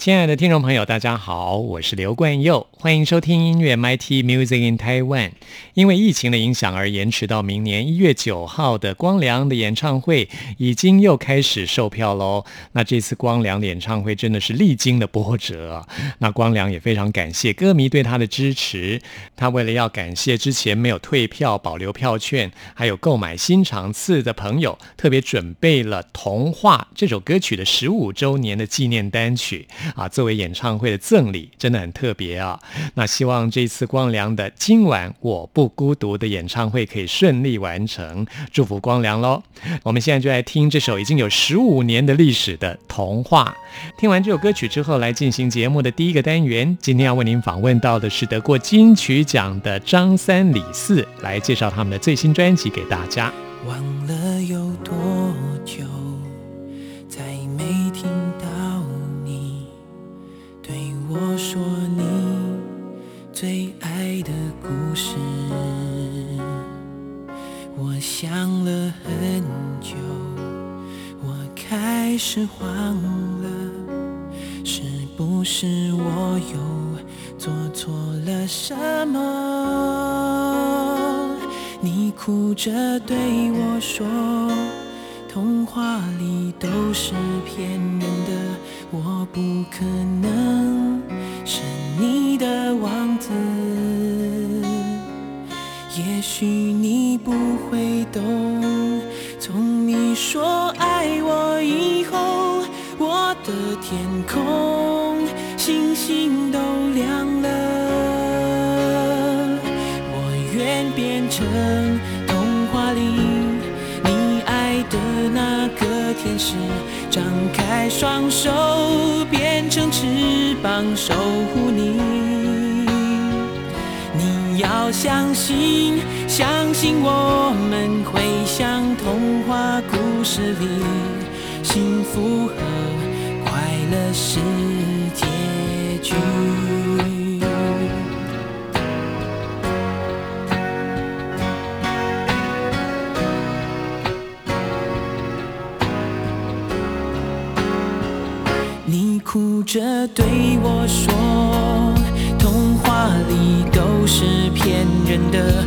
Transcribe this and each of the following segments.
亲爱的听众朋友，大家好，我是刘冠佑，欢迎收听音乐 MT Music in Taiwan。因为疫情的影响而延迟到明年一月九号的光良的演唱会，已经又开始售票喽。那这次光良的演唱会真的是历经了波折，那光良也非常感谢歌迷对他的支持。他为了要感谢之前没有退票、保留票券，还有购买新场次的朋友，特别准备了《童话》这首歌曲的十五周年的纪念单曲。啊，作为演唱会的赠礼，真的很特别啊！那希望这次光良的今晚我不孤独的演唱会可以顺利完成，祝福光良喽！我们现在就来听这首已经有十五年的历史的童话。听完这首歌曲之后，来进行节目的第一个单元。今天要为您访问到的是得过金曲奖的张三李四，来介绍他们的最新专辑给大家。忘了有多想了很久，我开始慌了，是不是我又做错了什么？你哭着对我说，童话里都是骗人的，我不可能。是你的王子，也许你不会懂。从你说爱我以后，我的天空星星都亮了。我愿变成童话里你爱的那个天使。张开双手，变成翅膀守护你。相信，相信我们会像童话故事里，幸福和快乐是结局。你哭着对我说：“哪里都是骗人的，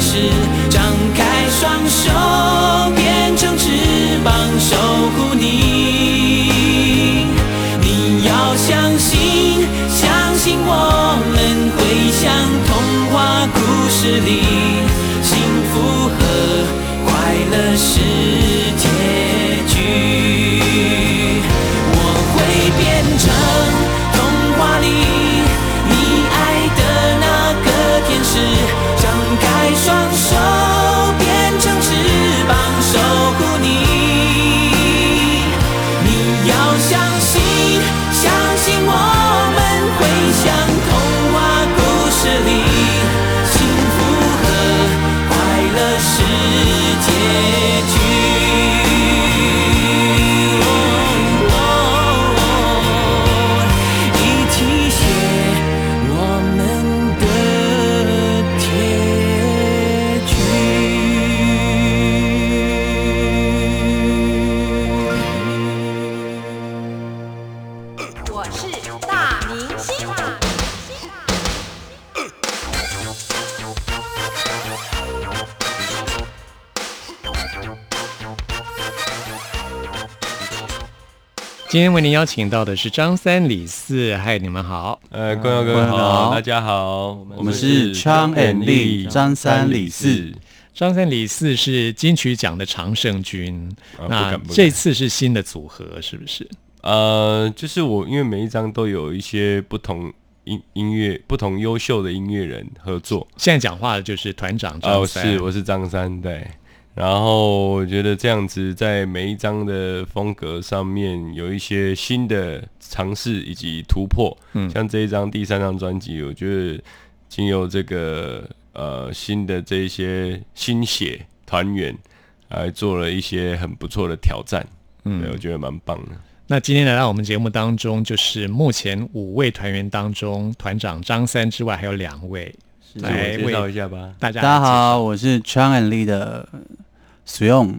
是，张开双手，今天为您邀请到的是张三李四，嗨，你们好。呃，观众各位好，大家好，我我们是 Chang and Lee 张三李四。张三李四是金曲奖的常胜军，啊那这次是新的组合，是不是？呃，就是我，因为每一张都有一些不同音音乐、不同优秀的音乐人合作。现在讲话的就是团长张哦，三，是，我是张三，对。然后我觉得这样子在每一张的风格上面有一些新的尝试以及突破。嗯像这一张第三张专辑，我觉得经由这个呃新的这一些新血团员，来做了一些很不错的挑战。嗯对，我觉得蛮棒的。那今天来到我们节目当中，就是目前五位团员当中，团长张三之外还有两位，来介绍一下吧。大家大家好，我是 Chang and Lee 的使用，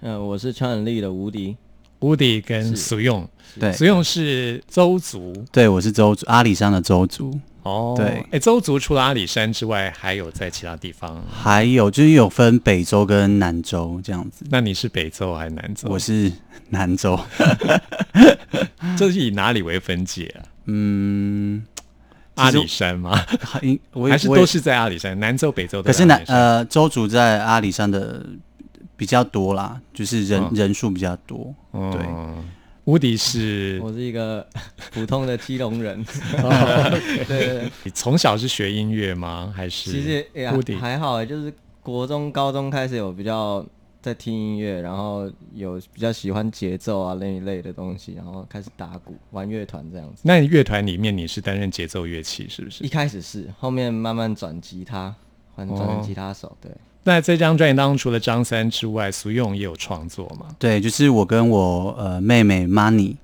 嗯，我是超能力的无敌，无敌跟使用，对。使用是周族。对，我是周族阿里山的周族，哦，对。哎，周族除了阿里山之外，还有在其他地方？还有就是有分北周跟南周这样子，那你是北周还是南周？我是南周，这是以哪里为分界啊？嗯，阿里山吗？还是都是在阿里山？南周、北周的可是南呃周族在阿里山的比较多啦，就是人、嗯人数比较多，对嗯乌迪是我是一个 普通的基隆人。哦 对对对，你从小是学音乐吗？还是其实也乌迪还好欸，就是国中、高中开始有比较在听音乐，然后有比较喜欢节奏啊那一类的东西，然后开始打鼓、玩乐团这样子。那你乐团里面你是担任节奏乐器是不是一？开始是，后面慢慢转吉他，换转成吉他手。对，那这张专辑当中，除了张三之外，苏用也有创作嘛？对，就是我跟我呃妹妹 Money，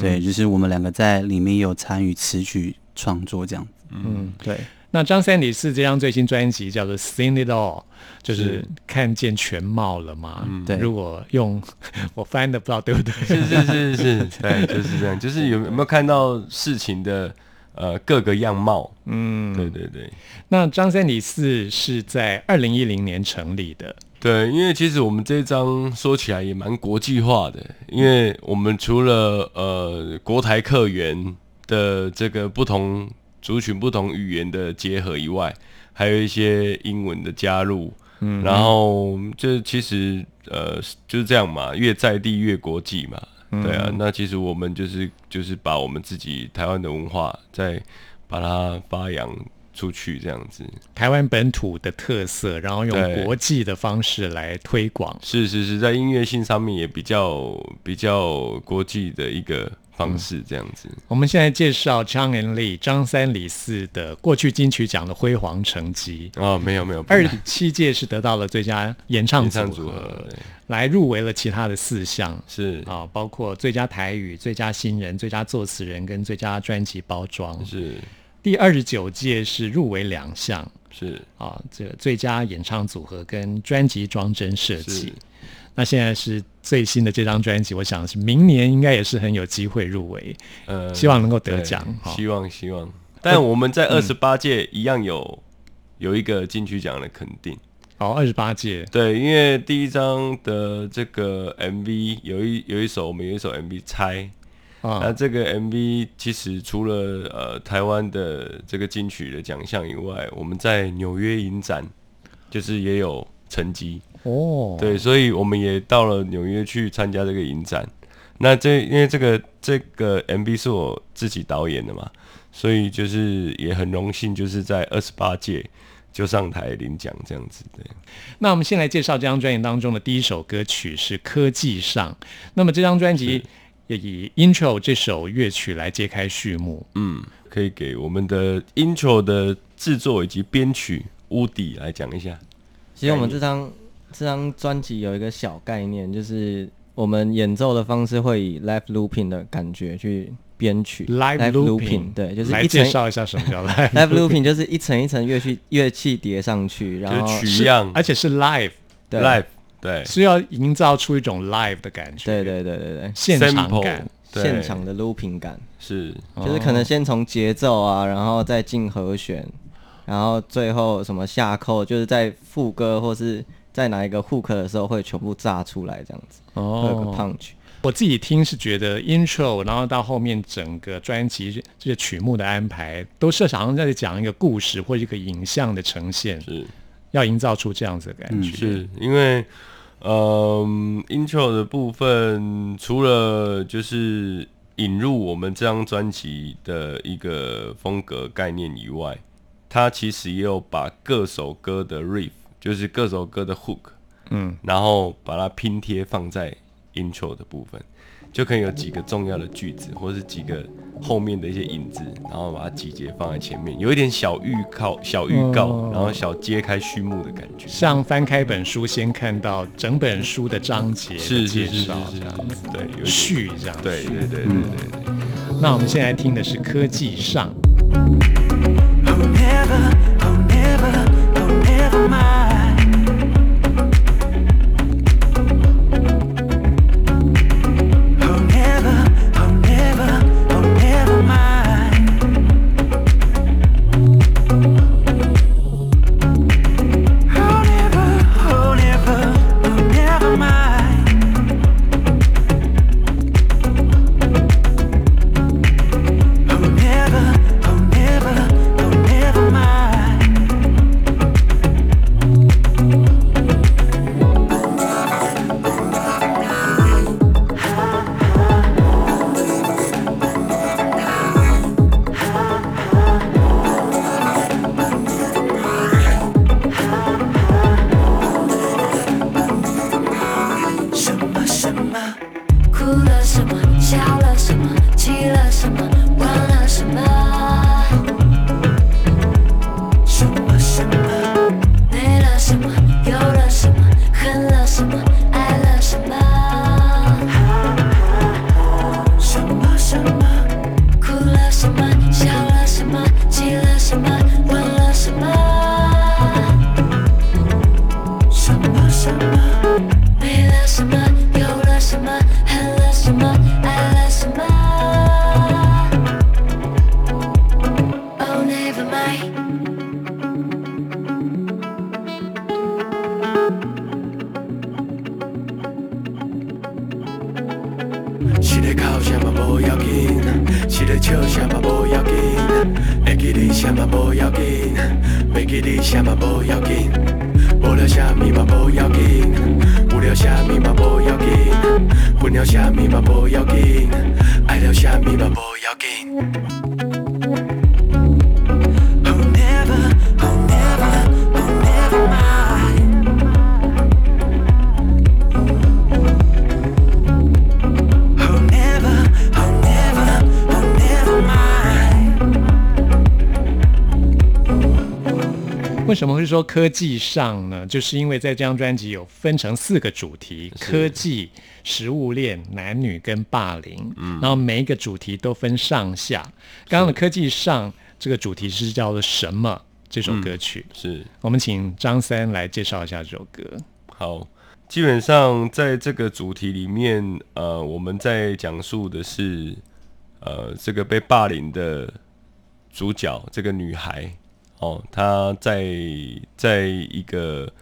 对，嗯就是我们两个在里面有参与词曲创作这样子，嗯，对。那张三李四这张最新专辑叫做《Seen It All》，就是是。看见全貌了嘛？嗯。对。如果用 我翻的不知道对不对？是是是是，对，就是这样，就是有有没有看到事情的呃各个样貌？嗯，对对对那张三李四是在二零一零年成立的，对，因为其实我们这一张说起来也蛮国际化的，因为我们除了呃国台客源的这个不同族群、不同语言的结合以外，还有一些英文的加入。嗯，然后就其实呃就是这样嘛，越在地越国际嘛，对啊。那其实我们就是就是把我们自己台湾的文化再把它发扬出去，这样子。台湾本土的特色，然后用国际的方式来推广。是是是，在音乐性上面也比较比较国际的一个方式，这样子。我们现在介绍张恩利、张三李四的过去金曲奖的辉煌成绩。哦，没有没有，二十七届是得到了最佳演唱演组合，唱组合来入围了其他的四项是啊，包括最佳台语、最佳新人、最佳作词人跟最佳专辑包装。是第二十九届是入围两项是啊，这最佳演唱组合跟专辑装帧设计是。那现在是最新的这张专辑，我想是明年应该也是很有机会入围，呃，希望能够得对奖哈。希望希望。但我们在二十八届一样有有一个金曲奖的肯定。哦，二十八届，对，因为第一张的这个 MV 有一有一首我们有一首 MV 猜，那啊，这个 MV 其实除了呃台湾的这个金曲的奖项以外，我们在纽约影展就是也有成绩，哦，对，所以我们也到了纽约去参加这个影展。那这因为这个这个 MV 是我自己导演的嘛，所以就是也很荣幸，就是在二十八届就上台领奖这样子。对，那我们先来介绍这张专辑当中的第一首歌曲是《科技上》。那么这张专辑也以 Intro 这首乐曲来揭开序幕。嗯，可以给我们的 intro 的制作以及编曲乌迪来讲一下。其实我们这张这张专辑有一个小概念，就是我们演奏的方式会以 live looping 的感觉去编曲。Live looping，对，就是来一层介绍一下什么叫 live live looping 就是一层一层乐器乐器叠上去，然后就是取样。而且是 live，对。live 对。是要营造出一种 live 的感觉，对对对对对，现场感。现场的 looping 感，是。就是可能先从节奏啊，然后再进和弦，然后最后什么下扣，就是在副歌或是在哪一个 hook 的时候会全部炸出来这样子，哦有个哦，punch。我自己听是觉得 intro，然后到后面整个专辑这些曲目的安排，都是好像在讲一个故事或一个影像的呈现，是要营造出这样子的感觉。是因为，嗯，intro 的部分除了就是引入我们这张专辑的一个风格概念以外，它其实也有把各首歌的 riff，就是各首歌的 hook，嗯，然后把它拼贴放在 intro 的部分，就可以有几个重要的句子，或是几个后面的一些引子，然后把它集结放在前面，有一点小预告、小预告，哦然后小揭开序幕的感觉。像翻开本书，先看到整本书的章节的是是是是介绍是这样子，对，有序这样。对对对对对对。那我们现在听的是科技上，说科技上呢？就是因为在这张专辑有分成四个主题：科技、食物链、男女跟霸凌。嗯，然后每一个主题都分上下。刚刚的科技上这个主题是叫做什么？这首歌曲，是我们请张三来介绍一下这首歌。好，基本上在这个主题里面，呃，我们在讲述的是，呃，这个被霸凌的主角，这个女孩，哦，他在在一个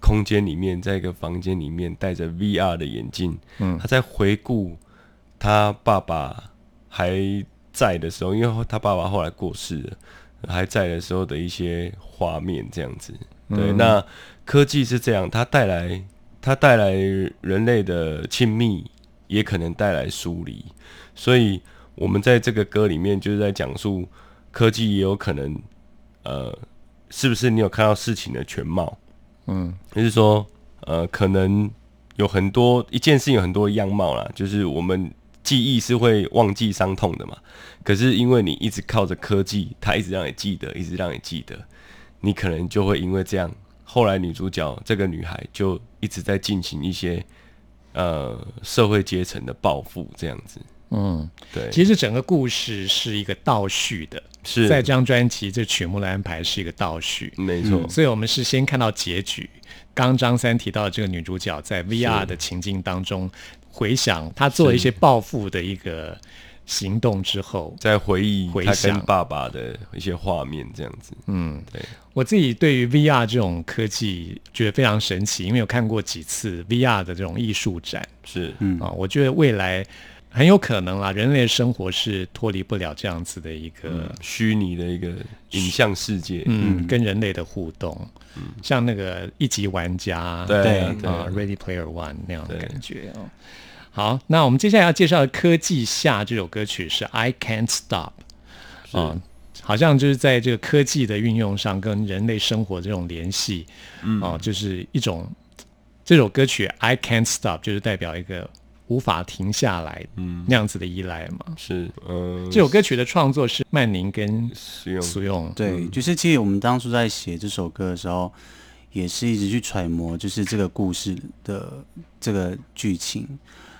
空间里面，在一个房间里面，戴着 VR 的眼镜，嗯他在回顾他爸爸还在的时候，因为他爸爸后来过世了，还在的时候的一些画面，这样子。对，那科技是这样，它带来它带来人类的亲密，也可能带来疏离。所以，我们在这个歌里面就是在讲述科技也有可能，呃，是不是你有看到事情的全貌？嗯，就是说，呃，可能有很多一件事情有很多样貌啦，就是我们记忆是会忘记伤痛的嘛。可是因为你一直靠着科技，它一直让你记得，一直让你记得，你可能就会因为这样后来女主角这个女孩就一直在进行一些呃社会阶层的报复，这样子。嗯，对，其实整个故事是一个倒叙的，是。在这张专辑这曲目的安排是一个倒叙，没错，所以我们是先看到结局。刚张三提到这个女主角在 VR 的情境当中回想她做了一些报复的一个行动之后，在回忆她跟回想爸爸的一些画面，这样子。嗯，对，我自己对于 VR 这种科技觉得非常神奇，因为有看过几次 VR 的这种艺术展。是，嗯。啊，我觉得未来很有可能啦，人类的生活是脱离不了这样子的一个虚拟的一个影像世界。嗯，跟人类的互动，嗯。像那个一级玩家，对对。啊，Ready Player One 那样的感觉哦。好，那我们接下来要介绍的《科技下》这首歌曲是 I Can't Stop 啊，好像就是在这个科技的运用上跟人类生活这种联系，嗯，哦、就是一种这首歌曲 I Can't Stop 就是代表一个无法停下来，嗯，那样子的依赖嘛。是，呃，这首歌曲的创作是曼宁跟使用苏用，对，就是其实我们当初在写这首歌的时候，也是一直去揣摩，就是这个故事的这个剧情，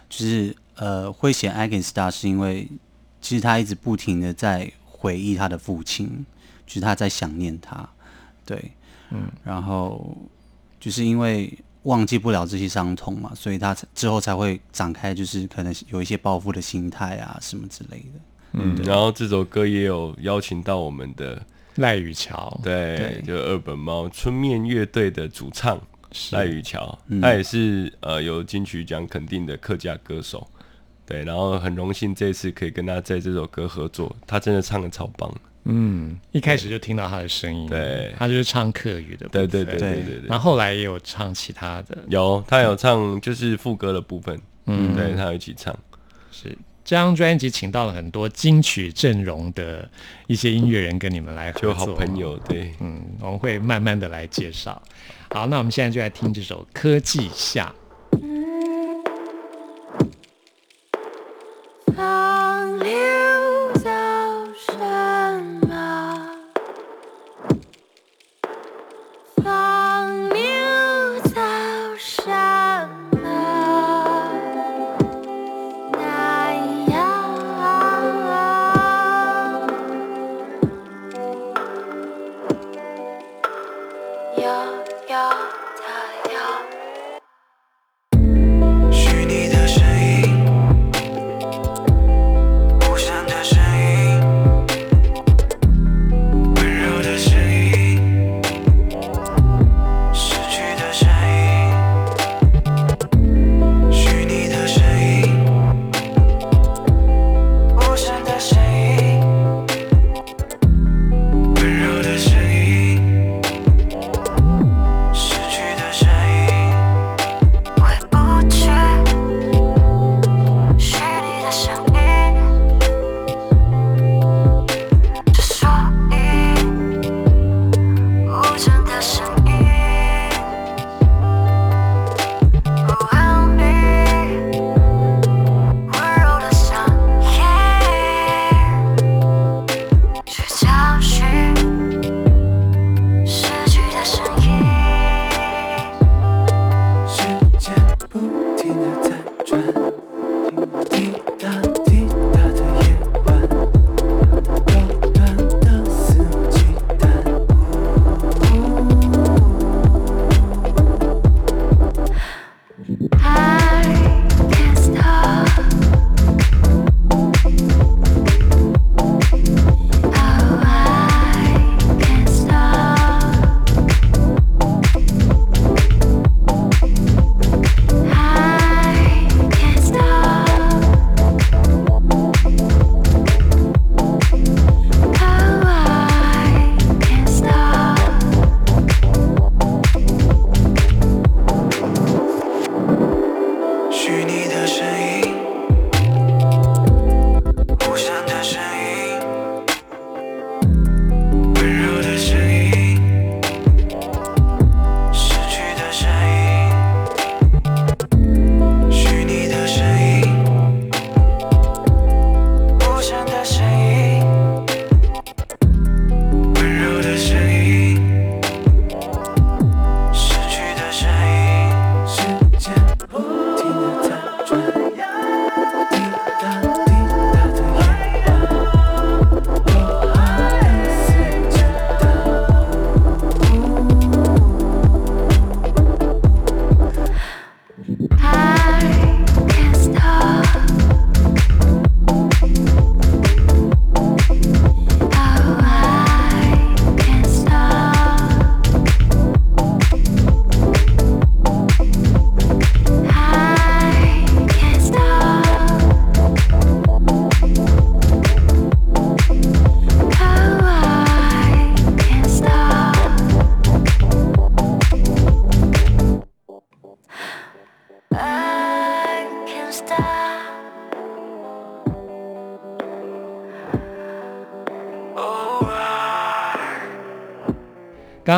就是呃，会写 I Can Start 是因为其实他一直不停的在回忆他的父亲，就是他在想念他，对，嗯，然后就是因为忘记不了这些伤痛嘛，所以他之后才会展开，就是可能有一些报复的心态啊什么之类的。嗯，然后这首歌也有邀请到我们的赖雨桥，对，对。就二本猫春面乐队的主唱赖雨桥，他也是呃有金曲奖肯定的客家歌手，对，然后很荣幸这次可以跟他在这首歌合作，他真的唱的超棒，嗯，一开始就听到他的声音，对。他就是唱客语的，对对对对对对，然后后来也有唱其他的，有他有唱就是副歌的部分，嗯，对他有一起唱，是。这张专辑请到了很多金曲阵容的一些音乐人跟你们来合作，就好朋友，对，嗯，我们会慢慢的来介绍。好，那我们现在就来听这首《科技下》。放流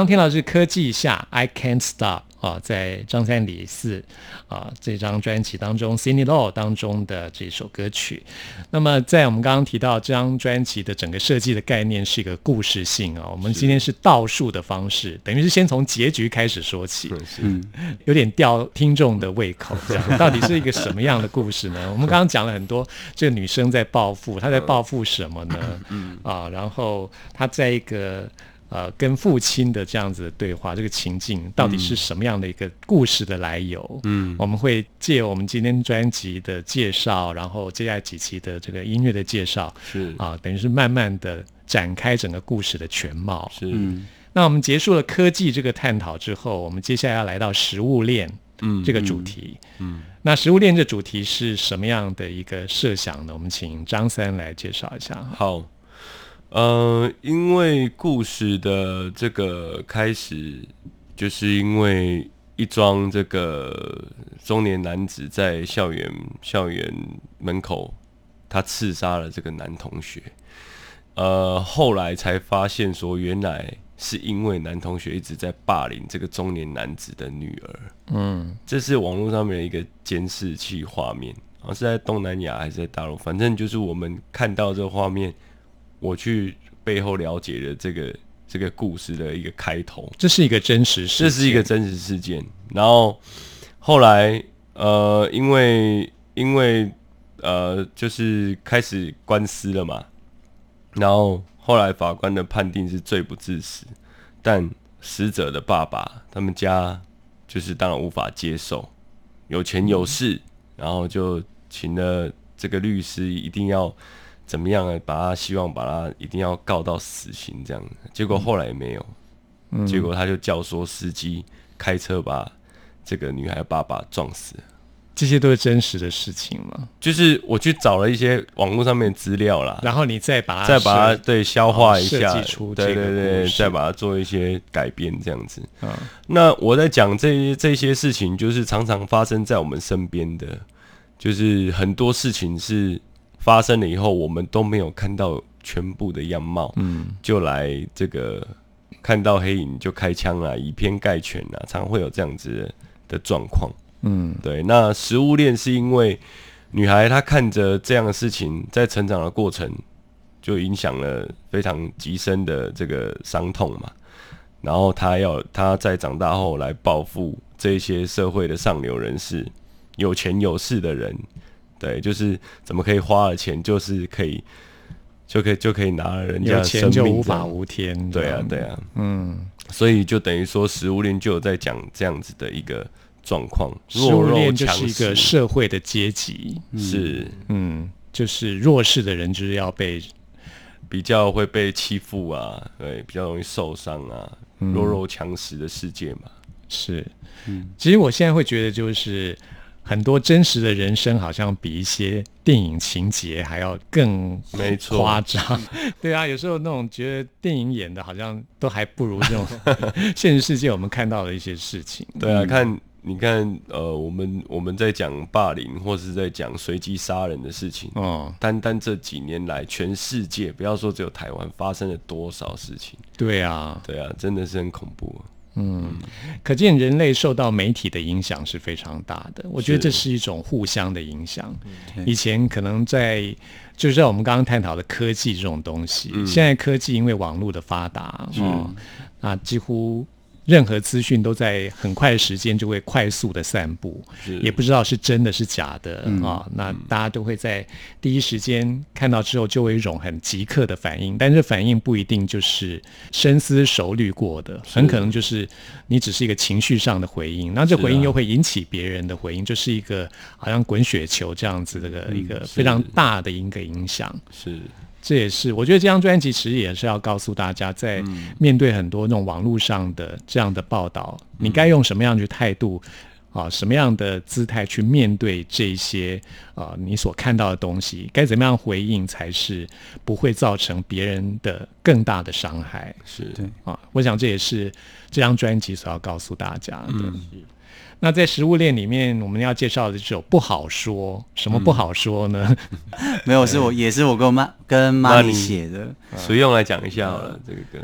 听到是科技下 I Can't Stop 啊，在张三李四啊这张专辑当中 c i n d y Law 当中的这首歌曲。那么在我们刚刚提到这张专辑的整个设计的概念是一个故事性啊，我们今天是倒数的方式，等于是先从结局开始说起。嗯，有点吊听众的胃口，这样 到底是一个什么样的故事呢？我们刚刚讲了很多，这个女生在报复，她在报复什么呢？嗯啊，然后她在一个呃跟父亲的这样子的对话，这个情境到底是什么样的一个故事的来由？嗯，我们会借我们今天专辑的介绍，然后接下来几期的这个音乐的介绍，是啊，等于是慢慢的展开整个故事的全貌。是嗯那我们结束了科技这个探讨之后，我们接下来要来到食物链嗯这个主题。嗯，那食物链这主题是什么样的一个设想呢？我们请张三来介绍一下。好，呃，因为故事的这个开始，就是因为一桩这个中年男子在校园校园门口，他刺杀了这个男同学。呃，后来才发现说，原来是因为男同学一直在霸凌这个中年男子的女儿。嗯这是网络上面的一个监视器画面，好像是在东南亚还是在大陆，反正就是我们看到这个画面，我去背后了解的这个这个故事的一个开头，这是一个真实事这，是一个真实事件。然后后来呃，因为因为呃，就是开始官司了嘛，然后后来法官的判定是罪不至死，但死者的爸爸他们家就是当然无法接受，有钱有势，然后就请了这个律师一定要怎么样呢？把他希望把他一定要告到死刑这样，结果后来也没有，结果他就教唆司机开车把这个女孩爸爸撞死了。这些都是真实的事情吗。就是我去找了一些网络上面的资料啦，然后你再把它再把它对消化一下，对对对，再把它做一些改编这样子。嗯那我在讲这些这些事情，就是常常发生在我们身边的，就是很多事情是发生了以后，我们都没有看到全部的样貌，嗯就来这个看到黑影就开枪啊，以偏概全啊，常常会有这样子的的状况。嗯对，那食物链是因为女孩她看着这样的事情在成长的过程，就影响了非常极深的这个伤痛嘛。然后她要她在长大后来报复这些社会的上流人士、有钱有势的人，对，就是怎么可以花了钱，就是可以就可以就可以拿了人家生钱就命无法无天。对啊对啊，嗯，所以就等于说食物链就有在讲这样子的一个状况，弱肉链就强是一个社会的阶级，是嗯，就是弱势的人就是要被比较会被欺负啊，对，比较容易受伤啊，弱肉强食的世界嘛，是，嗯。其实我现在会觉得，就是很多真实的人生，好像比一些电影情节还要更没错。夸张。对啊，有时候那种觉得电影演的好像都还不如这种 现实世界我们看到的一些事情。对啊，看你看，呃，我们我们在讲霸凌或是在讲随机杀人的事情，哦，单单这几年来，全世界不要说只有台湾发生了多少事情，对啊，对啊，真的是很恐怖、可见人类受到媒体的影响是非常大的。我觉得是这是一种互相的影响。以前可能在就是在我们刚刚探讨的科技这种东西，现在科技因为网络的发达哦，啊几乎。任何资讯都在很快的时间就会快速的散布，也不知道是真的是假的啊、那大家都会在第一时间看到之后，就会有一种很即刻的反应，但是反应不一定就是深思熟虑过的，很可能就是你只是一个情绪上的回应，那这回应又会引起别人的回应，就是一个好像滚雪球这样子的一个一个非常大的一个影响。是这也是我觉得这张专辑其实也是要告诉大家，在面对很多那种网络上的这样的报道，你该用什么样的态度啊，什么样的姿态去面对这些啊你所看到的东西，该怎么样回应才是不会造成别人的更大的伤害是，对啊？我想这也是这张专辑所要告诉大家的。那在食物链里面，我们要介绍的这首不好说，什么不好说呢？没有，是我也是我跟我妈跟妈咪写的。谁用来讲一下好了，这个歌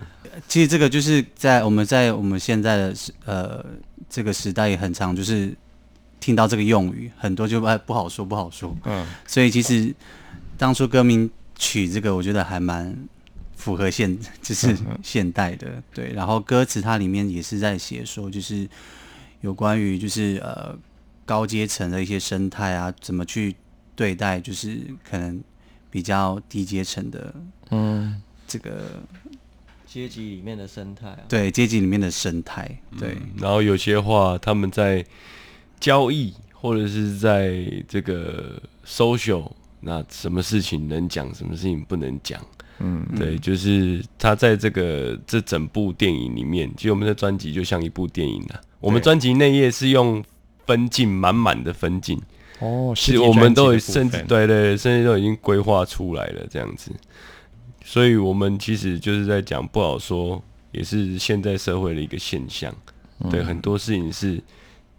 其实这个就是在我们在我们现在的时呃这个时代也很常就是听到这个用语，很多就哎不好说不好说，嗯，所以其实当初歌名取这个，我觉得还蛮符合现就是现代的对。然后歌词它里面也是在写说，就是有关于就是呃高阶层的一些生态啊，怎么去对待就是可能比较低阶层的嗯，这个阶级里面的生态啊。对阶级里面的生态，对。然后有些话他们在交易或者是在这个 social，那什么事情能讲，什么事情不能讲？嗯，对，就是他在这个这整部电影里面，其实我们的专辑就像一部电影啊。我们专辑内页是用分镜满满的分镜，哦，是我们都甚至分对对，甚至都已经规划出来了这样子。所以我们其实就是在讲不好说，也是现在社会的一个现象。嗯对，很多事情是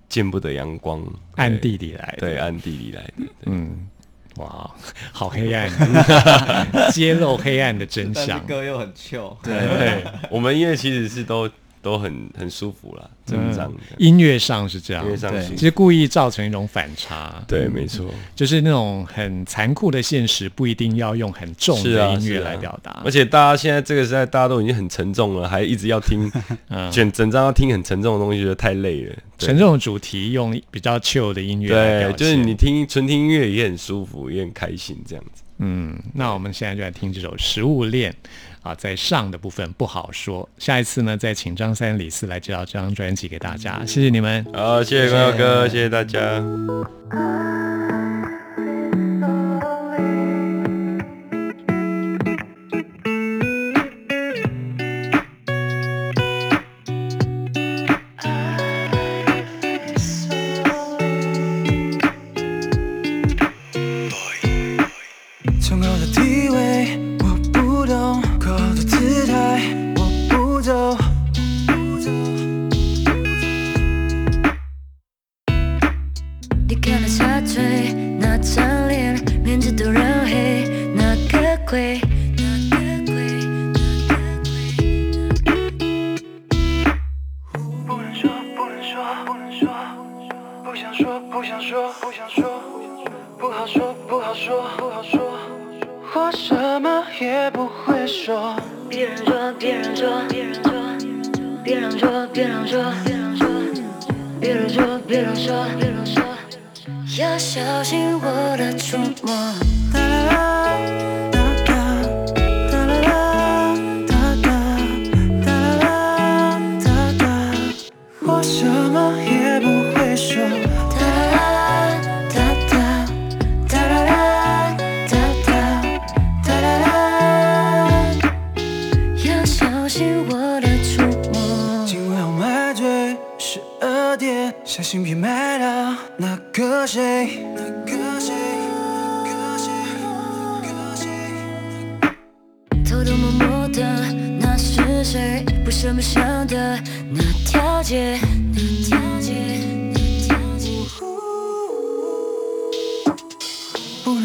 见不得阳光，暗地里来的，对暗地里来的。嗯，哇，好黑暗，揭露黑暗的真相。歌又很 chill，对，我们音乐其实是都都很很舒服啦，整张的音乐上是这样音，乐上对是其实故意造成一种反差，对，没错。就是那种很残酷的现实，不一定要用很重的音乐来表达而。且大家现在这个时代，大家都已经很沉重了，还一直要听，嗯整整张要听很沉重的东西，觉得太累了。沉重的主题用比较 chill 的音乐对，就是你听纯听音乐也很舒服，也很开心这样子。嗯，那我们现在就来听这首《食物链》啊，在上的部分不好说。下一次呢，再请张三李四来介绍这张专辑给大家。谢谢你们。好，谢谢关耀哥，谢谢大家。崇高的地位我不懂，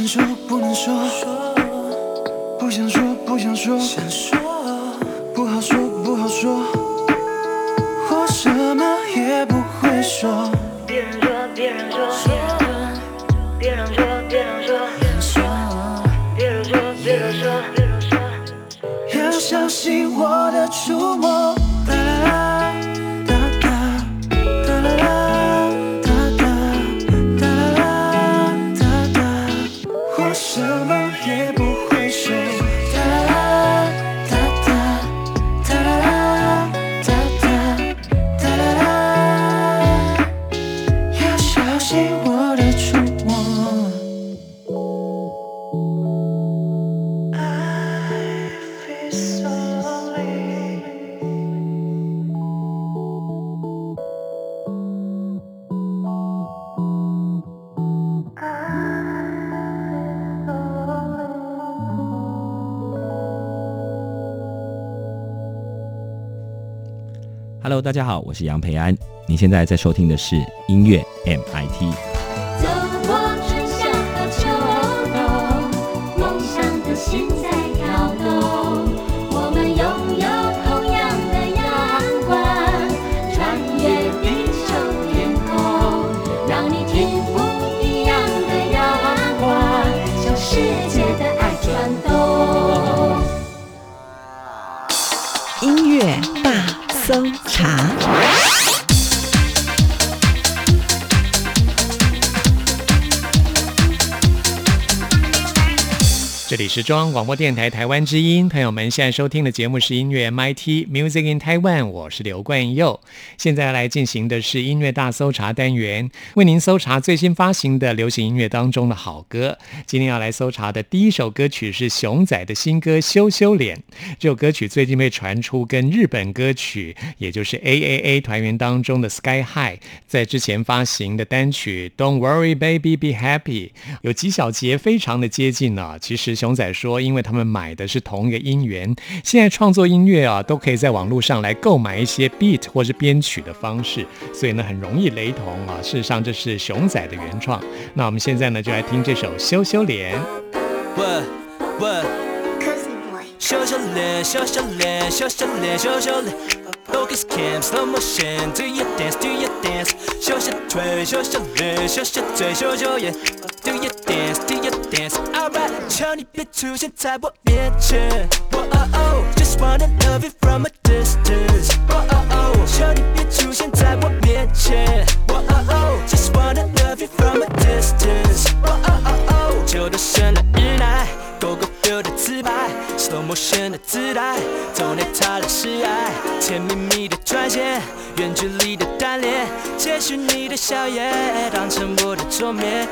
说，不能说，不想说，不，想说，大家好，我是杨培安。你现在在收听的是音乐 MIT。时装广播电台台湾之音，朋友们现在收听的节目是音乐 MIT Music in Taiwan，我是刘冠佑。现在来进行的是音乐大搜查单元，为您搜查最新发行的流行音乐当中的好歌。今天要来搜查的第一首歌曲是熊仔的新歌《羞羞脸》。这首歌曲最近被传出跟日本歌曲，也就是 A A A 团员当中的 Sky High 在之前发行的单曲 Don't Worry Baby Be Happy 有几小节非常的接近呢、其实熊仔说，因为他们买的是同一个音源，现在创作音乐啊，都可以在网络上来购买一些 beat 或是编曲的方式，所以呢，很容易雷同啊。事实上，这是熊仔的原创。那我们现在呢，就来听这首《羞羞脸》。喂喂，羞羞脸，羞羞脸，羞羞脸，羞羞脸。Focus cam, slow motion, do your dance, do your dance. 羞羞腿，羞羞脸，羞羞嘴，羞羞眼。Do your Alright，求你别出现在我面前。Oh oh oh, just wanna love you from a distance. Oh oh oh，求你别出现在我面前。Oh oh oh, just wanna love you from a distance. Oh oh oh oh，酒都深了日奶。狗狗 feel 的自拍，slow motion 的自带，重点他的示爱，甜蜜蜜的转线，远距离的单恋，接续你的笑颜，当成我的桌面。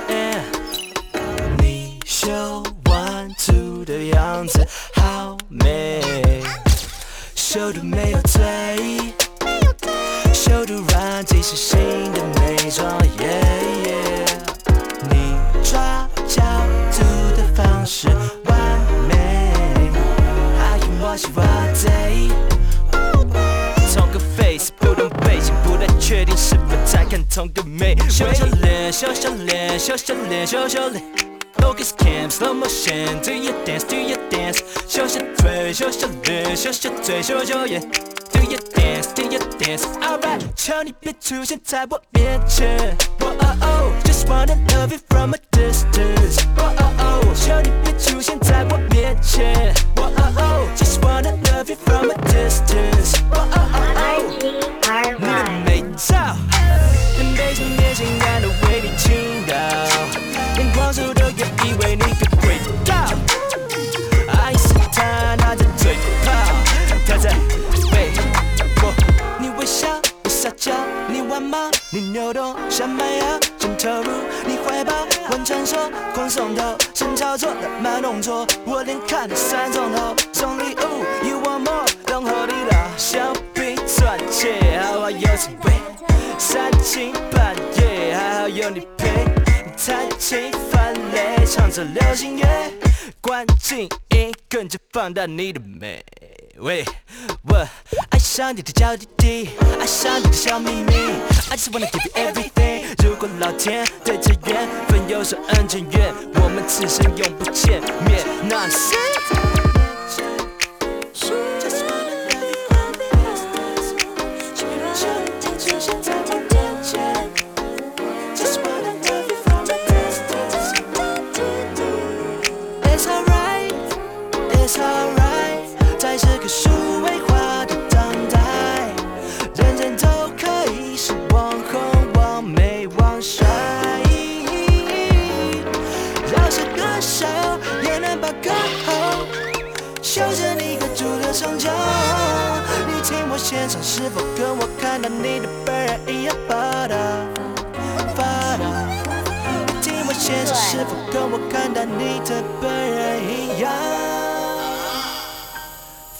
你秀 one two 的样子好美，修的没有罪，秀的软体是新的美妆。Yeah, yeah 你抓角度的方式完美，How you wash your day？同个 face 不同背景，不太确定是否在看同个美。羞羞脸，羞羞脸，羞羞脸，羞羞脸。Focus cam, slow motion, do your dance, do your dance。羞羞腿，羞羞脸，羞羞嘴，羞羞眼。Do your dance, do your dance. Alright，求你别出现在我面前。Oh oh oh, just wanna love you from a distance. Oh oh oh，求你别出现在我面前。Oh oh oh, just wanna love you from a distance. Oh oh 我连看三钟头，送礼物，You want more，等候你了，香槟钻戒，还好有滋味，三更半夜还好有你陪，弹琴翻雷，唱着流行乐，关静音跟着放大你的美。喂，我爱上你的娇滴滴，爱上你的小秘密。I just wanna give you everything。如果老天对着缘分有所恩眷，我们此生永不见面。那是。秀着你可住的长久。你听我现场，是否跟我看到你的本人一样发达？发达。你听我现场，是否跟我看到你的本人一样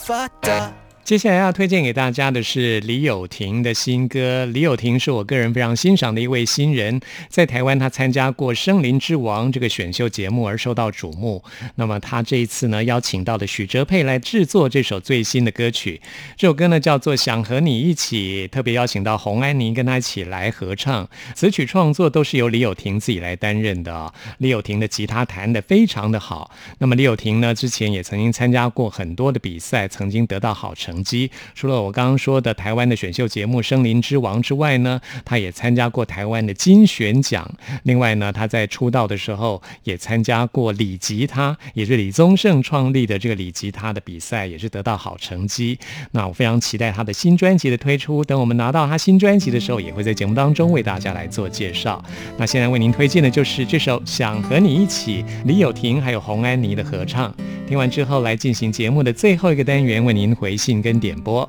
发达？接下来要推荐给大家的是李友廷的新歌。李友廷是我个人非常欣赏的一位新人，在台湾他参加过《声林之王》这个选秀节目而受到瞩目。那么他这一次呢，邀请到了许哲佩来制作这首最新的歌曲。这首歌呢叫做《想和你一起》，特别邀请到洪安妮跟他一起来合唱。词曲创作都是由李友廷自己来担任的、李友廷的吉他弹得非常的好。那么李友廷呢，之前也曾经参加过很多的比赛，曾经得到好成成绩。除了我刚刚说的台湾的选秀节目《森林之王》之外呢，他也参加过台湾的金选奖。另外呢，他在出道的时候也参加过李吉他，也是李宗盛创立的这个李吉他的比赛，也是得到好成绩。那我非常期待他的新专辑的推出。等我们拿到他新专辑的时候，也会在节目当中为大家来做介绍。那现在为您推荐的就是这首《想和你一起》，李友廷还有洪安妮的合唱。听完之后，来进行节目的最后一个单元，为您回信跟点播。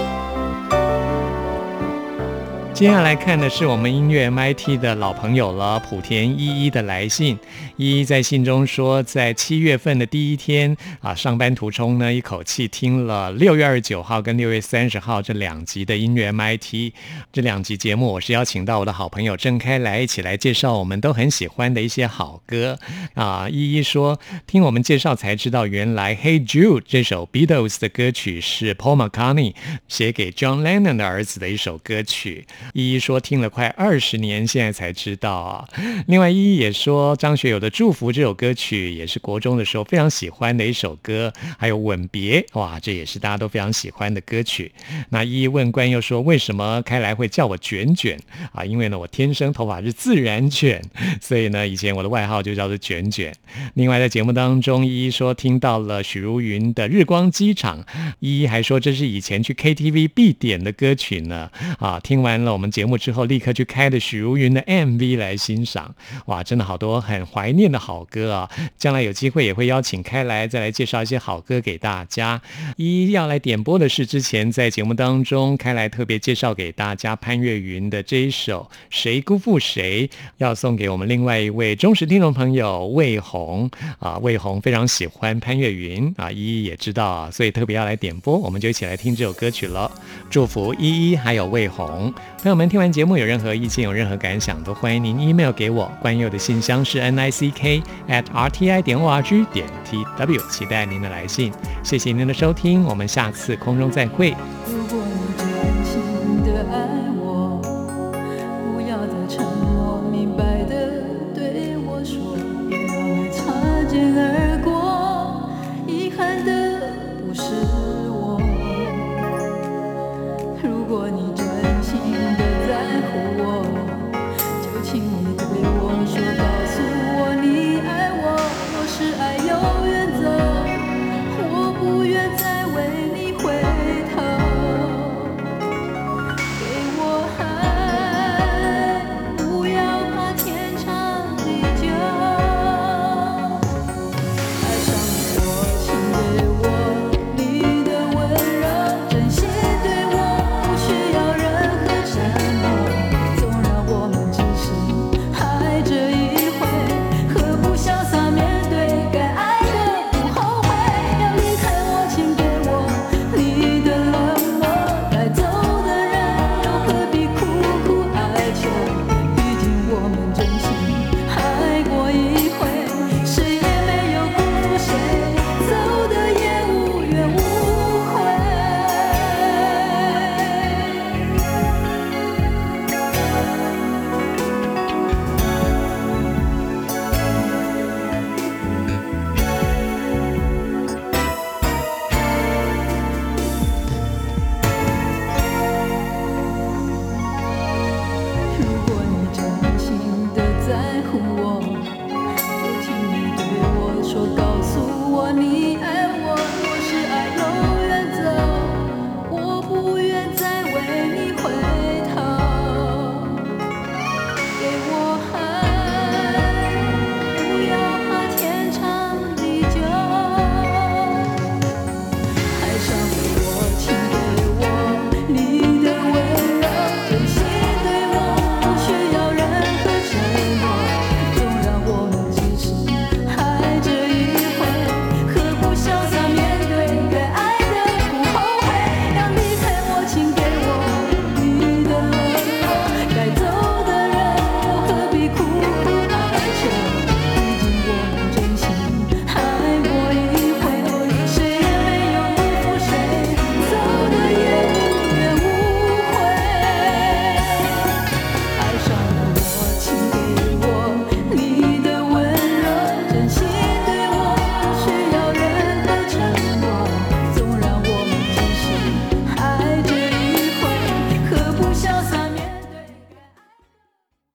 接下来看的是我们音乐 MIT 的老朋友了，莆田依依的来信。依依在信中说，在七月份的第一天啊，上班途中呢，一口气听了六月二十九号跟六月三十号这两集的音乐 MIT 这两集节目，我是邀请到我的好朋友郑开来一起来介绍我们都很喜欢的一些好歌啊。依依说，听我们介绍才知道，原来《Hey Jude》这首 Beatles 的歌曲是 Paul McCartney 写给 John Lennon 的儿子的一首歌曲。依依说听了快二十年，现在才知道啊。另外，依依也说张学友的《祝福》这首歌曲也是国中的时候非常喜欢的一首歌，还有《吻别》哇，这也是大家都非常喜欢的歌曲。那依依问关又说，为什么开来会叫我卷卷啊？因为呢，我天生头发是自然卷，所以呢，以前我的外号就叫做卷卷。另外，在节目当中，依依说听到了许茹芸的《日光机场》，依依还说这是以前去 KTV 必点的歌曲呢。啊，听完了我们节目之后，立刻去开的许茹芸的 MV 来欣赏。哇，真的好多很怀念的好歌啊！将来有机会也会邀请开来再来介绍一些好歌给大家。依依要来点播的是之前在节目当中开来特别介绍给大家潘越云的这一首《谁辜负谁》，要送给我们另外一位忠实听众朋友魏红啊。魏红非常喜欢潘越云啊，依依也知道啊，所以特别要来点播，我们就一起来听这首歌曲了。祝福依依还有魏红朋友们，听完节目有任何意见、有任何感想，都欢迎您 email 给我。关佑的信箱是 n i c k at r t i 点 o r g 点 t w，期待您的来信。谢谢您的收听，我们下次空中再会。如果你真心的爱